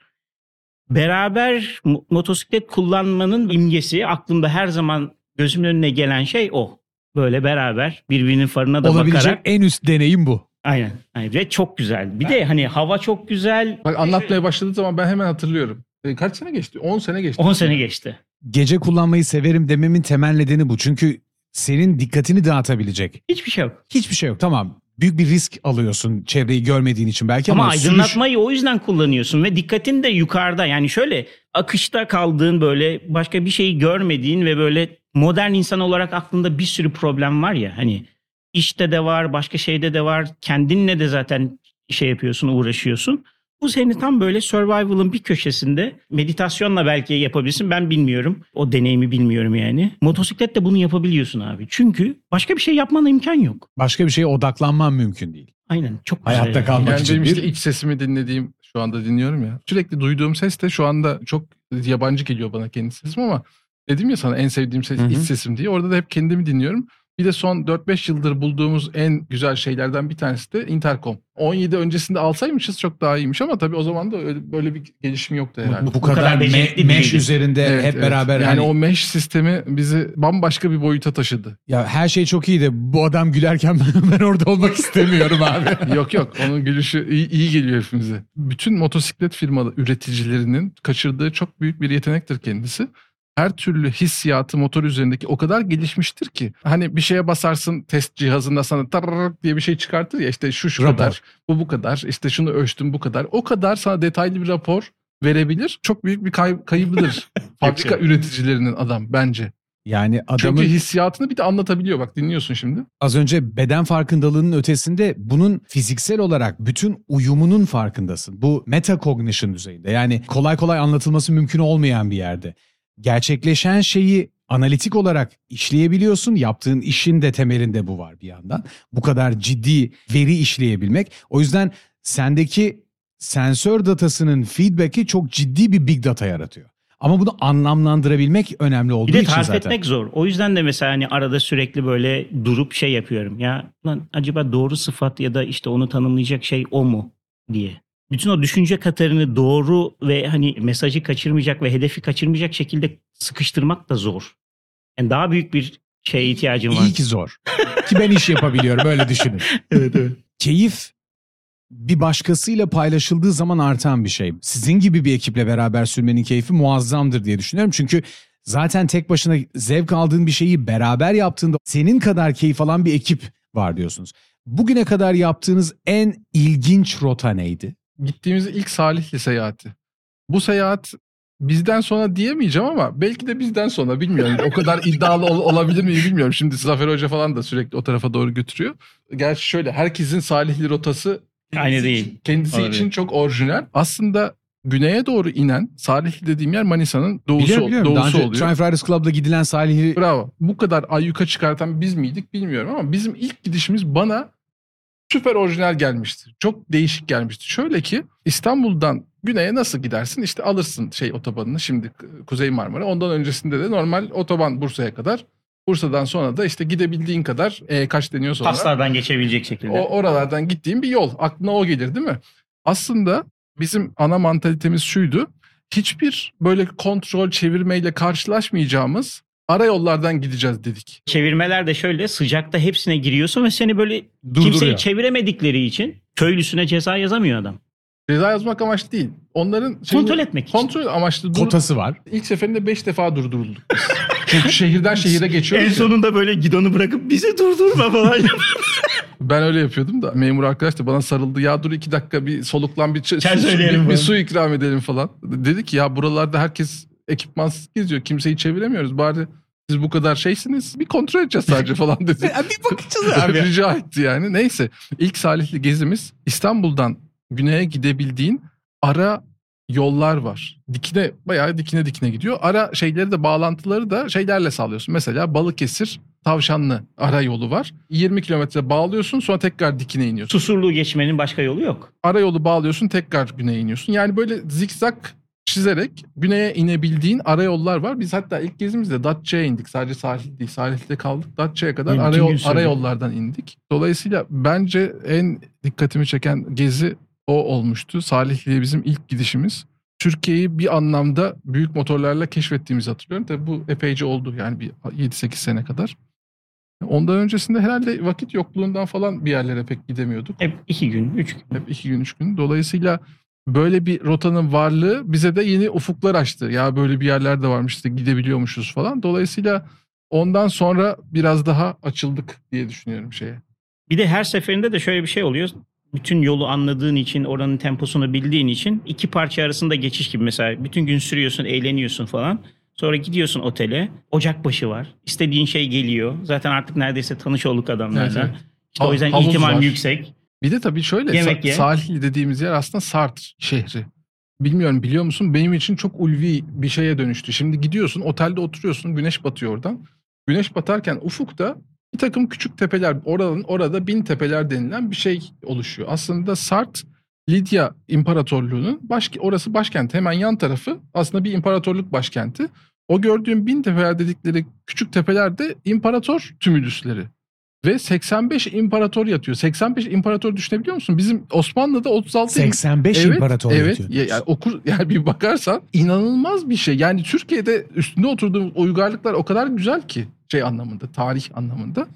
Beraber mo- motosiklet kullanmanın imgesi aklımda her zaman gözümün önüne gelen şey o. Böyle beraber birbirinin farına da Olabilecek bakarak. en üst deneyim bu. Aynen. Aynen. Ve çok güzel. Bir de hani hava çok güzel. Bak anlatmaya başladığı zaman ben hemen hatırlıyorum. E, kaç sene geçti? 10 sene geçti. 10 sene geçti. Gece kullanmayı severim dememin temel nedeni bu. Çünkü senin dikkatini dağıtabilecek. Hiçbir şey yok. Hiçbir şey yok tamam. Büyük bir risk alıyorsun çevreyi görmediğin için belki Ama ama, sürüş- aydınlatmayı o yüzden kullanıyorsun ve dikkatin de yukarıda. Yani şöyle akışta kaldığın böyle başka bir şeyi görmediğin ve böyle modern insan olarak aklında bir sürü problem var ya hani işte de var, başka şeyde de var. Kendinle de zaten şey yapıyorsun, uğraşıyorsun. Bu seni tam böyle survival'ın bir köşesinde meditasyonla belki yapabilirsin. Ben bilmiyorum. O deneyimi bilmiyorum yani. Motosikletle bunu yapabiliyorsun abi. Çünkü başka bir şey yapmana imkan yok. başka bir şeye odaklanman mümkün değil. Aynen. Çok güzel. Hayatta kalmak Yani için benim işte iç sesimi dinlediğim şu anda dinliyorum ya. Sürekli duyduğum ses de şu anda çok yabancı geliyor bana kendi sesim ama dedim ya sana en sevdiğim ses Hı hı. iç sesim diye. Orada da hep kendimi dinliyorum. Bir de son 4-5 yıldır bulduğumuz en güzel şeylerden bir tanesi de intercom. 17 öncesinde alsaymışız çok daha iyiymiş ama tabii o zaman da öyle, böyle bir gelişim yoktu herhalde. bu, bu kadar kadar, me- mesh üzerinde Evet, hep evet. beraber yani hani- o mesh sistemi bizi bambaşka bir boyuta taşıdı. ya her şey çok iyi de bu adam gülerken *laughs* ben orada olmak istemiyorum abi. *laughs* yok yok onun gülüşü iyi, iyi geliyor hepimize. Bütün motosiklet firmalı üreticilerinin kaçırdığı çok büyük bir yetenektir kendisi. Her türlü hissiyatı motor üzerindeki o kadar gelişmiştir ki. Hani bir şeye basarsın test cihazında sana tarrrrt diye bir şey çıkartır ya işte şu şu Rapor. kadar, bu bu kadar, işte şunu ölçtüm bu kadar. O kadar sana detaylı bir rapor verebilir. Çok büyük bir kay- kaybıdır. *laughs* Fabrika üreticilerinin adam bence. Yani adamın Çünkü hissiyatını bir de anlatabiliyor. Bak dinliyorsun şimdi. az önce beden farkındalığının ötesinde bunun fiziksel olarak bütün uyumunun farkındasın. Bu metacognition düzeyinde yani kolay kolay anlatılması mümkün olmayan bir yerde. Gerçekleşen şeyi analitik olarak işleyebiliyorsun. Yaptığın işin de temelinde bu var bir yandan. Bu kadar ciddi veri işleyebilmek. O yüzden sendeki sensör datasının feedback'i çok ciddi bir big data yaratıyor. Ama bunu anlamlandırabilmek önemli olduğu Bir de için tarif zaten. etmek zor. O yüzden de mesela hani arada sürekli böyle durup şey yapıyorum. Ya lan acaba doğru sıfat ya da işte onu tanımlayacak şey o mu diye. Bütün o düşünce katarını doğru ve hani mesajı kaçırmayacak ve hedefi kaçırmayacak şekilde sıkıştırmak da zor. Yani daha büyük bir şeye ihtiyacım var. İyi ki zor. ki ben iş yapabiliyorum öyle düşünün. *laughs* evet, evet. Keyif bir başkasıyla paylaşıldığı zaman artan bir şey. Sizin gibi bir ekiple beraber sürmenin keyfi muazzamdır diye düşünüyorum. Çünkü zaten tek başına zevk aldığın bir şeyi beraber yaptığında senin kadar keyif alan bir ekip var diyorsunuz. Bugüne kadar yaptığınız en ilginç rota neydi? Gittiğimiz ilk Salihli seyahati. Bu seyahat bizden sonra diyemeyeceğim ama belki de bizden sonra bilmiyorum. O kadar *laughs* iddialı ol- olabilir miyim bilmiyorum. Şimdi Zafer Hoca falan da sürekli o tarafa doğru götürüyor. Gerçi şöyle herkesin Salihli rotası Aynı değil. kendisi Öyle. için çok orijinal. Aslında güneye doğru inen Salihli dediğim yer Manisa'nın doğusu, Biliyorum biliyorum. Daha doğusu önce oluyor. Triumph Riders Club'la gidilen Salihli Bravo. Bu kadar ayyuka çıkartan biz miydik bilmiyorum ama bizim ilk gidişimiz bana süper orijinal gelmişti. Çok değişik gelmişti. Şöyle ki İstanbul'dan güneye nasıl gidersin? İşte alırsın şey otobanını şimdi Kuzey Marmara. Ondan öncesinde de normal otoban Bursa'ya kadar. Bursa'dan sonra da işte gidebildiğin kadar e, kaç deniyorsa ona. Paslardan geçebilecek şekilde. O oralardan gittiğin bir yol. Aklına o gelir değil mi? Aslında bizim ana mantalitemiz şuydu. Hiçbir böyle kontrol çevirmeyle karşılaşmayacağımız ara yollardan gideceğiz dedik. Çevirmeler de şöyle sıcakta hepsine giriyorsun ve seni böyle durduruyor. kimseyi çeviremedikleri için köylüsüne ceza yazamıyor adam. Ceza yazmak amaçlı değil. Onların şeyini- Kontrol etmek için. Kontrol amaçlı. Dur, kotası var. ilk seferinde 5 defa durdurulduk biz. *laughs* Çünkü şehirden şehire geçiyoruz. En ya. sonunda böyle gidonu bırakıp bizi durdurma falan. *laughs* Ben öyle yapıyordum da memur arkadaş da bana sarıldı. Ya dur iki dakika bir soluklan bir, ç- Çay su, söyleyelim bir, bir falan. su ikram edelim falan. Dedi ki ya buralarda herkes ekipmansız geziyor. Kimseyi çeviremiyoruz. Bari siz bu kadar şeysiniz bir kontrol edeceğiz sadece *laughs* falan dedi. Bir bakacağız abi. *laughs* Rica etti yani. Neyse ilk Salihli gezimiz İstanbul'dan güneye gidebildiğin ara yollar var. Dikine bayağı dikine dikine gidiyor. Ara şeyleri de bağlantıları da şeylerle sağlıyorsun. Mesela Balıkesir Tavşanlı ara yolu var. 20 kilometre bağlıyorsun sonra tekrar dikine iniyorsun. Susurluğu geçmenin başka yolu yok. Ara yolu bağlıyorsun tekrar güneye iniyorsun. Yani böyle zikzak çizerek güneye inebildiğin ara yollar var. Biz hatta ilk gezimizde Datça'ya indik. Sadece sahil değil. Sahilde kaldık. Datça'ya kadar Bütün ara, gün yol, sürdü. ara yollardan indik. Dolayısıyla bence en dikkatimi çeken gezi o olmuştu. Salihli'ye bizim ilk gidişimiz. Türkiye'yi bir anlamda büyük motorlarla keşfettiğimizi hatırlıyorum. Tabii bu epeyce oldu yani bir 7-8 sene kadar. Ondan öncesinde herhalde vakit yokluğundan falan bir yerlere pek gidemiyorduk. Hep iki gün, üç gün. Hep iki gün üç gün. Dolayısıyla böyle bir rotanın varlığı bize de yeni ufuklar açtı. Ya böyle bir yerler de varmış da gidebiliyormuşuz falan. Dolayısıyla ondan sonra biraz daha açıldık diye düşünüyorum şeye. Bir de her seferinde de şöyle bir şey oluyor. Bütün yolu anladığın için, oranın temposunu bildiğin için iki parça arasında geçiş gibi mesela bütün gün sürüyorsun, eğleniyorsun falan. Sonra gidiyorsun otele. Ocakbaşı var. İstediğin şey geliyor. Zaten artık neredeyse tanış olduk adamlarla. Evet, evet. İşte o Ha- yüzden havuz ihtimal var. yüksek. Bir de tabii şöyle Yemek Sa- ye. Salihli dediğimiz yer aslında Sartre şehri. Bilmiyorum biliyor musun benim için çok ulvi bir şeye dönüştü. Şimdi gidiyorsun otelde oturuyorsun güneş batıyor oradan. Güneş batarken ufukta bir takım küçük tepeler oranın orada bin tepeler denilen bir şey oluşuyor. Aslında Sart Lidya İmparatorluğu'nun baş, orası başkent hemen yan tarafı aslında bir imparatorluk başkenti. O gördüğüm bin tepeler dedikleri küçük tepeler de imparator tümülüsleri. Ve 85 imparator yatıyor. 85 imparator düşünebiliyor musun? Bizim Osmanlı'da 36 im- 85 evet, imparator evet. yatıyor. Ya- Yani okur *laughs* yani bir bakarsan inanılmaz bir şey. Yani Türkiye'de üstünde oturduğumuz uygarlıklar o kadar güzel ki şey anlamında, tarih anlamında.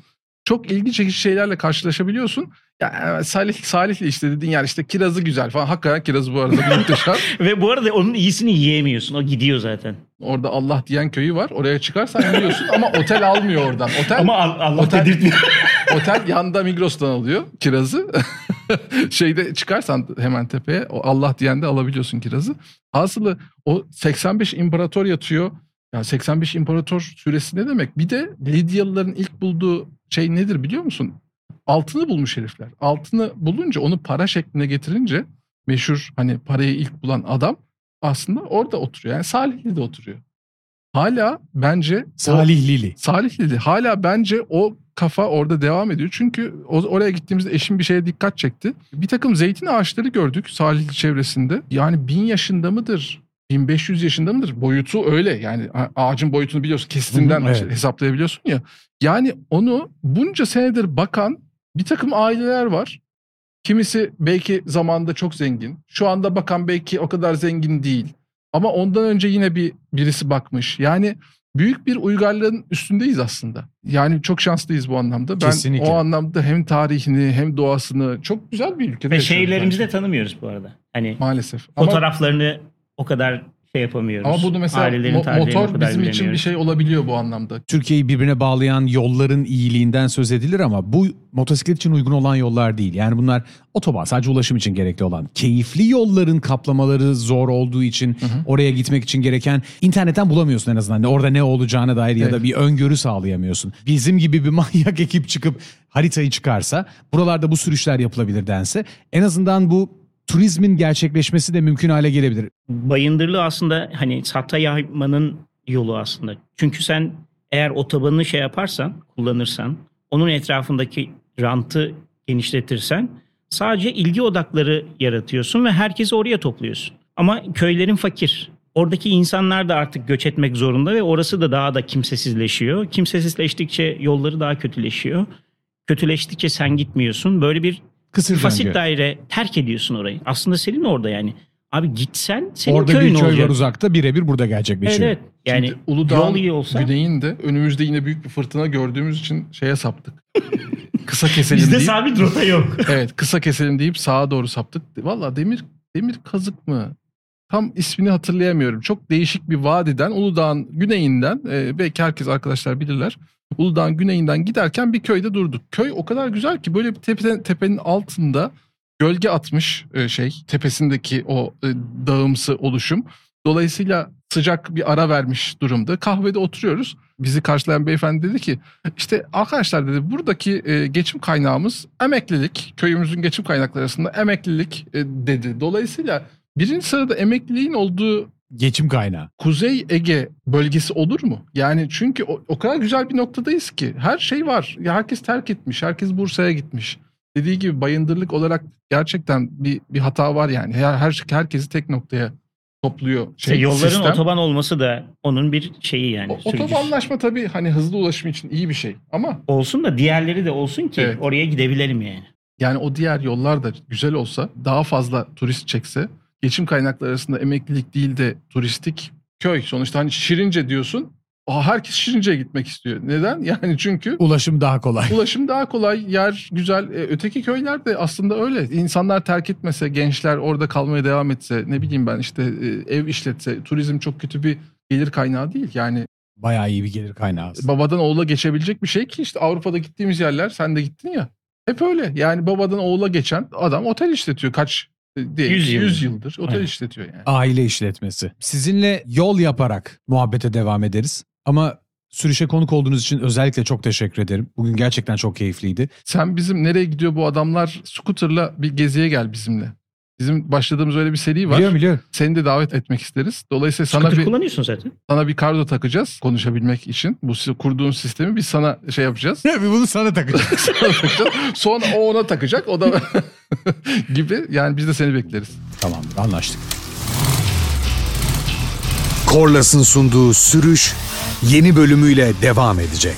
Çok ilgi çekici şeylerle karşılaşabiliyorsun. Ya e, Salih Salih'le işte dediğin yer işte kirazı güzel falan. Hakikaten kirazı bu arada muhteşem. *laughs* Ve bu arada onun iyisini yiyemiyorsun. O gidiyor zaten. Orada Allah diyen köyü var. Oraya çıkarsan yiyorsun ama otel almıyor oradan. Otel Ama Al- Allah Otel- dedirtmiyor. *laughs* Otel yanda Migros'tan alıyor kirazı. *laughs* Şeyde çıkarsan hemen tepeye o Allah diyen de alabiliyorsun kirazı. Hasılı o 85 imparator yatıyor. Ya 85 imparator süresi ne demek? Bir de Lidyalıların ilk bulduğu şey nedir biliyor musun? Altını bulmuş herifler. Altını bulunca onu para şekline getirince meşhur hani parayı ilk bulan adam aslında orada oturuyor. Yani Salihli'de oturuyor. Hala bence o- Salihlili. Hala bence o kafa orada devam ediyor. Çünkü oraya gittiğimizde eşim bir şeye dikkat çekti. Bir takım zeytin ağaçları gördük Salihli çevresinde. Yani bin yaşında mıdır? 1500 yaşında mıdır? Boyutu öyle yani ağacın boyutunu biliyorsun kesitinden Hı evet. hesaplayabiliyorsun ya. Yani onu bunca senedir bakan bir takım aileler var. Kimisi belki zamanında çok zengin. Şu anda bakan belki o kadar zengin değil. Ama ondan önce yine bir birisi bakmış. Yani büyük bir uygarlığın üstündeyiz aslında. Yani çok şanslıyız bu anlamda. Ben Kesinlikle. o anlamda hem tarihini hem doğasını çok güzel bir ülkede Ve şehirlerimizi de tanımıyoruz bu arada. Hani maalesef. Ama, fotoğraflarını o kadar şey yapamıyoruz. ama bunu mesela Ailelerin mo- motor bizim için bir şey olabiliyor bu anlamda. Türkiye'yi birbirine bağlayan yolların iyiliğinden söz edilir ama bu motosiklet için uygun olan yollar değil. Yani bunlar otoban sadece ulaşım için gerekli olan. Keyifli yolların kaplamaları zor olduğu için oraya gitmek için gereken internetten bulamıyorsun en azından. Orada ne olacağına dair ya da Evet. bir öngörü sağlayamıyorsun. Bizim gibi bir *laughs* manyak ekip çıkıp haritayı çıkarsa buralarda bu sürüşler yapılabilir dense en azından bu turizmin gerçekleşmesi de mümkün hale gelebilir. Bayındırlı aslında hani sata yaymanın yolu aslında. Çünkü sen eğer otobanını şey yaparsan, kullanırsan, onun etrafındaki rantı genişletirsen sadece ilgi odakları yaratıyorsun ve herkesi oraya topluyorsun. Ama köylerin fakir. Oradaki insanlar da artık göç etmek zorunda ve orası da daha da kimsesizleşiyor. Kimsesizleştikçe yolları daha kötüleşiyor. Kötüleştikçe sen gitmiyorsun. Böyle bir Kısır fasit döngü. daire terk ediyorsun orayı. Aslında senin orada yani. Abi gitsen senin Orada köyün bir köy olacak. var uzakta birebir burada Evet gerçekleşiyor. evet. Yani Şimdi Uludağ'ın yol iyi olsa güneyinde önümüzde yine büyük bir fırtına gördüğümüz için şeye saptık. *laughs* kısa keselim bizde deyip, sabit rota yok. *laughs* evet kısa keselim deyip sağa doğru saptık. Valla demir demir kazık mı? Tam ismini hatırlayamıyorum. Çok değişik bir vadiden Uludağ'ın güneyinden e, belki herkes arkadaşlar bilirler. Uludağ'ın güneyinden giderken bir köyde durduk. Köy o kadar güzel ki böyle bir tepe, tepenin altında gölge atmış e, şey tepesindeki o e, dağımsı oluşum. Dolayısıyla sıcak bir ara vermiş durumda. Kahvede oturuyoruz. Bizi karşılayan beyefendi dedi ki işte arkadaşlar dedi buradaki e, geçim kaynağımız emeklilik. Köyümüzün geçim kaynakları arasında emeklilik dedi. Dolayısıyla birinci sırada emekliliğin olduğu Geçim kaynağı. Kuzey Ege bölgesi olur mu? Yani çünkü o, o kadar güzel bir noktadayız ki her şey var. Ya herkes terk etmiş, herkes Bursa'ya gitmiş. Dediği gibi bayındırlık olarak gerçekten bir bir hata var yani. Her, her herkesi tek noktaya topluyor. İşte Şey, yolların sistem. otoban olması da onun bir şeyi yani. O-. Otobanlaşma tabii hani hızlı ulaşım için iyi bir şey ama Olsun da diğerleri de olsun ki Evet. oraya gidebilelim yani. yani o diğer yollar da güzel olsa daha fazla turist çekse geçim kaynakları arasında emeklilik değil de turistik köy sonuçta hani Şirince diyorsun. Aa, herkes Şirince'ye gitmek istiyor. Neden? *laughs* Yani çünkü Ulaşım daha kolay. ulaşım daha kolay, yer güzel. E, öteki köyler de aslında öyle. İnsanlar terk etmese, gençler orada kalmaya devam etse, ne bileyim ben işte e, ev işletse, turizm çok kötü bir gelir kaynağı değil. Yani Bayağı iyi bir gelir kaynağı. aslında. babadan oğula geçebilecek bir şey ki işte Avrupa'da gittiğimiz yerler sen de gittin ya. Hep öyle. Yani babadan oğula geçen adam otel işletiyor kaç değil, Yüz 100 yıldır. otel Evet. işletiyor yani. Aile işletmesi. Sizinle yol yaparak muhabbete devam ederiz. Ama sürüşe konuk olduğunuz için özellikle çok teşekkür ederim. Bugün gerçekten çok keyifliydi. Sen bizim nereye gidiyor bu adamlar scooter'la bir geziye gel bizimle. Bizim başladığımız öyle bir seri var. Biliyorum biliyorum. Seni de davet etmek isteriz. Dolayısıyla sana Scooter bir kullanıyorsun zaten. sana bir kardo takacağız konuşabilmek için. Bu si- kurduğun sistemi biz sana şey yapacağız. *laughs* Bunu sana takacağım. *laughs* Sana takacağız. Sonra o ona takacak. O da *laughs* gibi. Yani biz de seni bekleriz. Tamamdır anlaştık. Korlas'ın sunduğu sürüş yeni bölümüyle devam edecek.